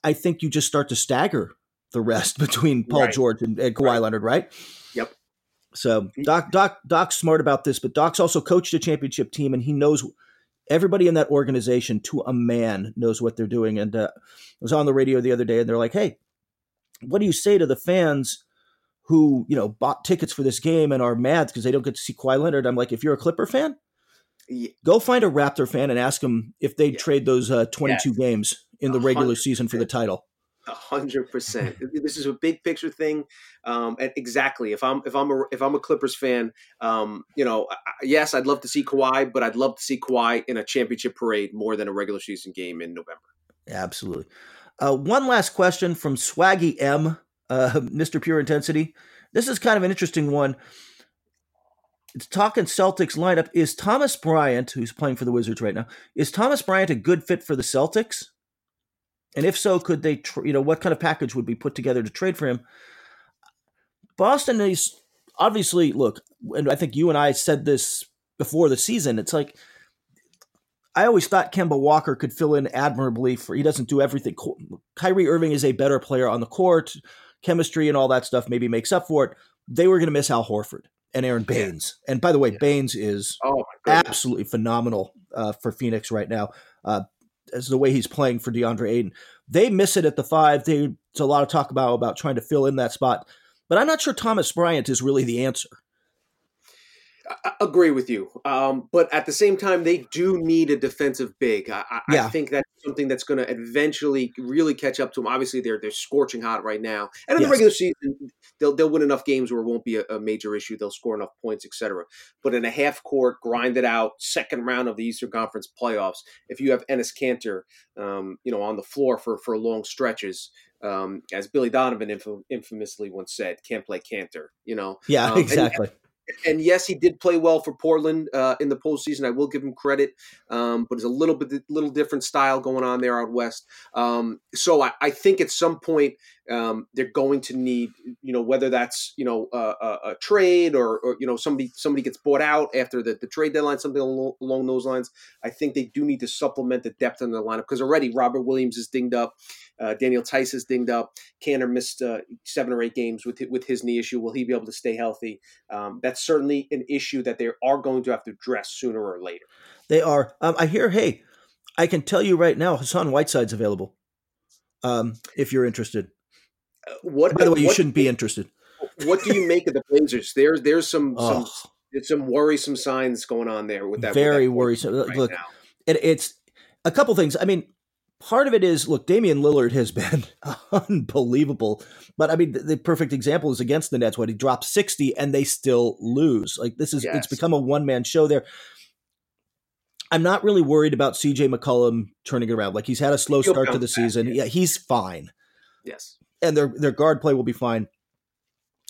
I think you just start to stagger the rest (laughs) between Paul right. George and, and Kawhi right. Leonard, right? Yep. So Doc Doc Doc's smart about this, but Doc's also coached a championship team, and he knows everybody in that organization to a man knows what they're doing. And uh, I was on the radio the other day, and they're like, "Hey, what do you say to the fans who you know bought tickets for this game and are mad because they don't get to see Kawhi Leonard?" I'm like, if you're a Clipper fan, yeah. go find a Raptor fan and ask them if they'd yeah. trade those uh, 22 yes. games in the regular season for the title. A hundred percent. This is a big picture thing. Um, and exactly. If I'm if I'm a if I'm a Clippers fan, um, you know, yes, I'd love to see Kawhi, but I'd love to see Kawhi in a championship parade more than a regular season game in November. Absolutely. Uh, one last question from Swaggy M, uh, (laughs) Mr. Pure Intensity. This is kind of an interesting one. It's talking Celtics lineup. Is Thomas Bryant, who's playing for the Wizards right now, is Thomas Bryant a good fit for the Celtics? And if so, could they, you know, what kind of package would be put together to trade for him? Boston is obviously, look, and I think you and I said this before the season. It's like, I always thought Kemba Walker could fill in admirably for, he doesn't do everything. Kyrie Irving is a better player on the court. Chemistry and all that stuff maybe makes up for it. They were going to miss Al Horford and Aron Baynes. And by the way, yeah. Baynes is oh absolutely phenomenal uh, for Phoenix right now. Uh, as the way he's playing for DeAndre Ayton. They miss it at the five. They, there's a lot of talk about about trying to fill in that spot, but I'm not sure Thomas Bryant is really the answer. I agree with you, um, but at the same time, they do need a defensive big. I, I, yeah. I think that's something that's going to eventually really catch up to them. Obviously, they're they're scorching hot right now, and in yes. the regular season, they'll they'll win enough games where it won't be a, a major issue. They'll score enough points, etc. But in a half court, grind it out, second round of the Eastern Conference playoffs, if you have Enes Kanter, um, you know, on the floor for for long stretches, um, as Billy Donovan infamously once said, "Can't play Kanter." You know, yeah, (laughs) um, exactly. And, and yes, he did play well for Portland uh, in the postseason. I will give him credit, um, but it's a little bit, little different style going on there out west. Um, so I, I, think at some point um, they're going to need, you know, whether that's you know a, a trade or, or, you know somebody somebody gets bought out after the, the trade deadline, something along, along those lines. I think they do need to supplement the depth in the lineup because already Robert Williams is dinged up. Uh, Daniel Theis is dinged up. Kanter missed uh, seven or eight games with with his knee issue. Will he be able to stay healthy? Um, that's certainly an issue that they are going to have to address sooner or later. They are. Um, I hear. Hey, I can tell you right now, Hassan Whiteside's available. Um, if you're interested. What? By the way, you shouldn't be interested. What do you make of the Blazers? There's there's some oh. some some worrisome signs going on there with that. Very with that worrisome. Right Look, it, it's a couple things. I mean, part of it is look, Damian Lillard has been (laughs) unbelievable. But I mean, the, the, perfect example is against the Nets when he dropped 60 and they still lose. Like this is yes. it's become a one man show there. I'm not really worried about CJ McCollum turning around. Like he's had a slow He'll start to the season. yeah, he's fine. Yes. And their their guard play will be fine.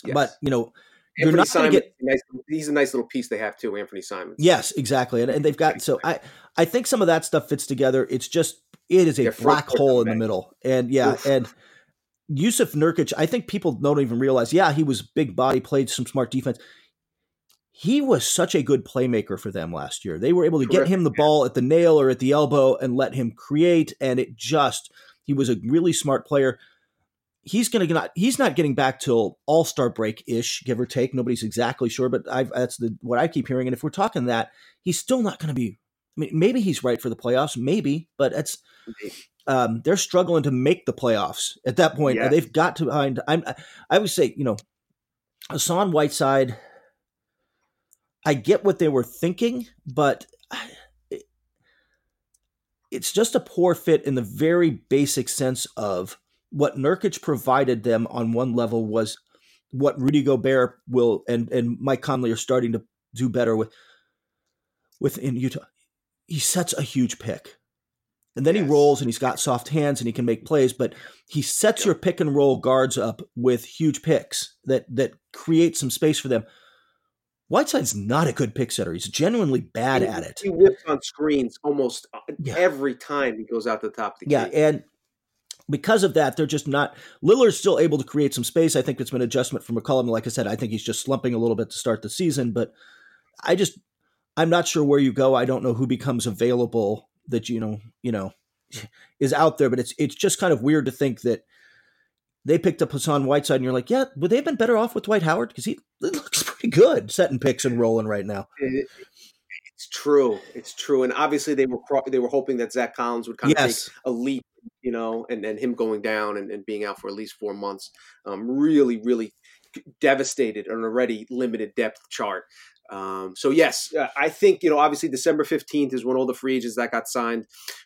Yes. But, you know, you're not going to get nice, he's a nice little piece they have too, Anthony Simons. Yes, exactly. And, and they've got so I I think some of that stuff fits together. It's just it is a black hole in the middle. And yeah, Oof. and Yusuf Nurkic, I think people don't even realize, yeah, he was big body, played some smart defense. He was such a good playmaker for them last year. They were able to Terrific, get him the ball at the nail or at the elbow and let him create. And it just, he was a really smart player. He's gonna not. He's not getting back till All Star break ish, give or take. Nobody's exactly sure, but I've, that's the what I keep hearing. And if we're talking that, he's still not going to be. I mean, maybe he's right for the playoffs, maybe, but it's um, they're struggling to make the playoffs at that point. Yeah. They've got to find. I'm, I would say, you know, Hassan Whiteside. I get what they were thinking, but it's just a poor fit in the very basic sense of what Nurkic provided them on one level was what Rudy Gobert will and and Mike Conley are starting to do better with within Utah. He sets a huge pick. And then yes. he rolls and he's got soft hands and he can make plays, but he sets yep. your pick and roll guards up with huge picks that that create some space for them. Whiteside's not a good pick setter. He's genuinely bad he, at it. He whips on screens almost uh, yeah. every time he goes out the top of the yeah, and because of that, they're just not. Lillard's still able to create some space. I think it's been an adjustment for McCollum. Like I said, I think he's just slumping a little bit to start the season, but I just I'm not sure where you go. I don't know who becomes available that you know you know (laughs) is out there, but it's it's just kind of weird to think that they picked up Hassan Whiteside, and you're like, yeah, would they have been better off with Dwight Howard because he looks (laughs) pretty good setting picks and rolling right now. It's true. It's true, and obviously they were they were hoping that Zach Collins would kind of yes. take a leap, you know, and then him going down and, and being out for at least four months, um, really, really devastated an already limited depth chart. Um, so yes, uh, I think you know obviously December fifteenth is when all the free agents that got signed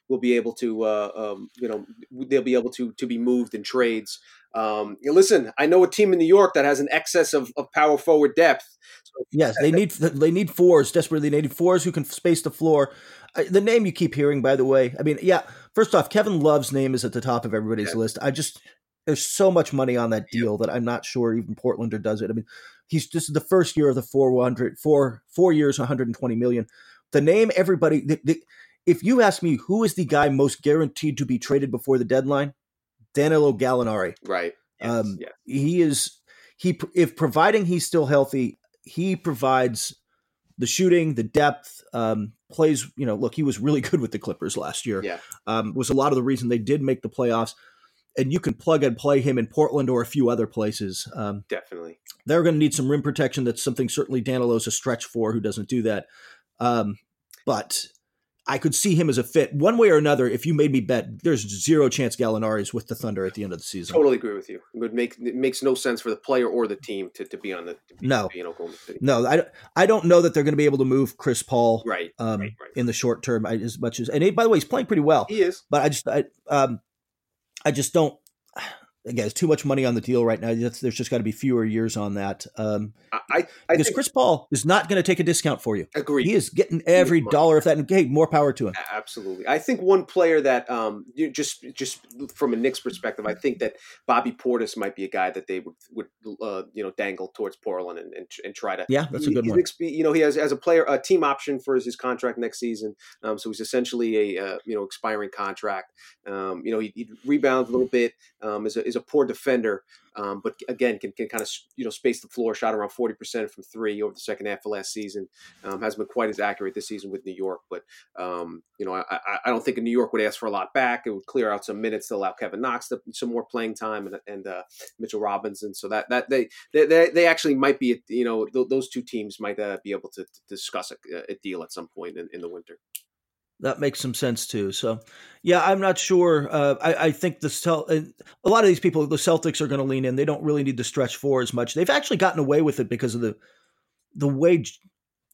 will be able to uh, um, you know they'll be able to to be moved in trades. Um, listen, I know a team in New York that has an excess of, of power forward depth. So yes, they need they need fours desperately. They need fours who can space the floor. the name you keep hearing, by the way, I mean, yeah. First off, Kevin Love's name is at the top of everybody's yeah. list. I just there's so much money on that deal that I'm not sure even Portlander does it. I mean, he's just the first year of the 400 four four years 120 million the name everybody the, the, if you ask me who is the guy most guaranteed to be traded before the deadline danilo gallinari right yes, um, yes. he is he if providing he's still healthy he provides the shooting the depth um, plays you know look he was really (laughs) good with the clippers last year yeah um, was a lot of the reason they did make the playoffs and you can plug and play him in Portland or a few other places. Um, Definitely. They're going to need some rim protection. That's something certainly Danilo's a stretch four who doesn't do that. Um, but I could see him as a fit one way or another. If you made me bet, there's zero chance Gallinari's with the Thunder at the end of the season. Totally agree with you. It would make it makes no sense for the player or the team to, to be on the be, no know no I, I don't know that they're going to be able to move Chris Paul right, um, right, right. in the short term as much as and he, by the way he's playing pretty well. He is, but I just I um I just don't again, it's too much money on the deal right now. There's just got to be fewer years on that. Um, I, I because Chris Paul is not going to take a discount for you. Agreed. He is getting every dollar of that, and hey, more power to him. Absolutely. I think one player that um, you just just from a Knicks perspective, I think that Bobby Portis might be a guy that they would would uh, you know dangle towards Portland and, and, and try to. Yeah, that's a good one. You know, he has as a player a team option for his, his contract next season, um, so he's essentially a uh, you know expiring contract. Um, you know, he, he rebounds a little bit. Um, is a, is a poor defender, um, but again can, can kind of you know space the floor. Shot around forty percent from three over the second half of last season. Um, hasn't been quite as accurate this season with New York, but um, you know I, I, don't think New York would ask for a lot back. It would clear out some minutes to allow Kevin Knox to, some more playing time and, and uh, Mitchell Robinson. So that that they they, they actually might be you know th- those two teams might uh, be able to, to discuss a, a, deal at some point in, in the winter that makes some sense too. So, yeah, I'm not sure. Uh, I, I, think the Cel- uh, a lot of these people, the Celtics are going to lean in. They don't really need to stretch four as much. They've actually gotten away with it because of the the way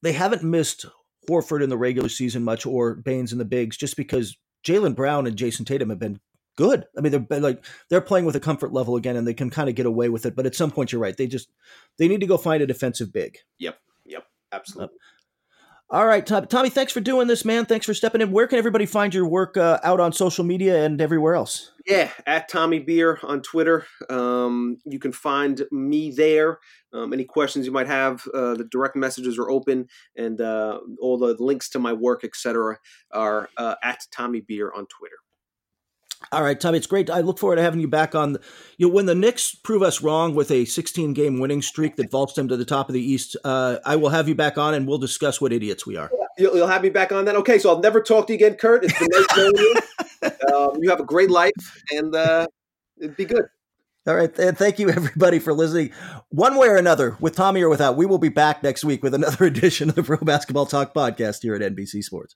they haven't missed Horford in the regular season much or Baynes in the bigs, just because Jaylen Brown and Jayson Tatum have been good. I mean, they're like they're playing with a comfort level again, and they can kind of get away with it. But at some point, you're right. They just they need to go find a defensive big. Yep. Yep. Absolutely. Uh, all right, Tommy, thanks for doing this, man. Thanks for stepping in. Where can everybody find your work uh, out on social media and everywhere else? Yeah, at Tommy Beer on Twitter. Um, you can find me there. Um, any questions you might have, uh, the direct messages are open, and uh, all the links to my work, etc., are uh, at Tommy Beer on Twitter. All right, Tommy, it's great. I look forward to having you back on. You know, when the Knicks prove us wrong with a 16 game winning streak that vaults them to the top of the East, uh, I will have you back on and we'll discuss what idiots we are. You'll, you'll, have me back on that. Okay, so I'll never talk to you again, Kurt. It's been nice knowing you. (laughs) Um, you have a great life and uh, it'd be good. All right. And thank you, everybody, for listening. One way or another, with Tommy or without, we will be back next week with another (laughs) edition of the Pro Basketball Talk podcast here at NBC Sports.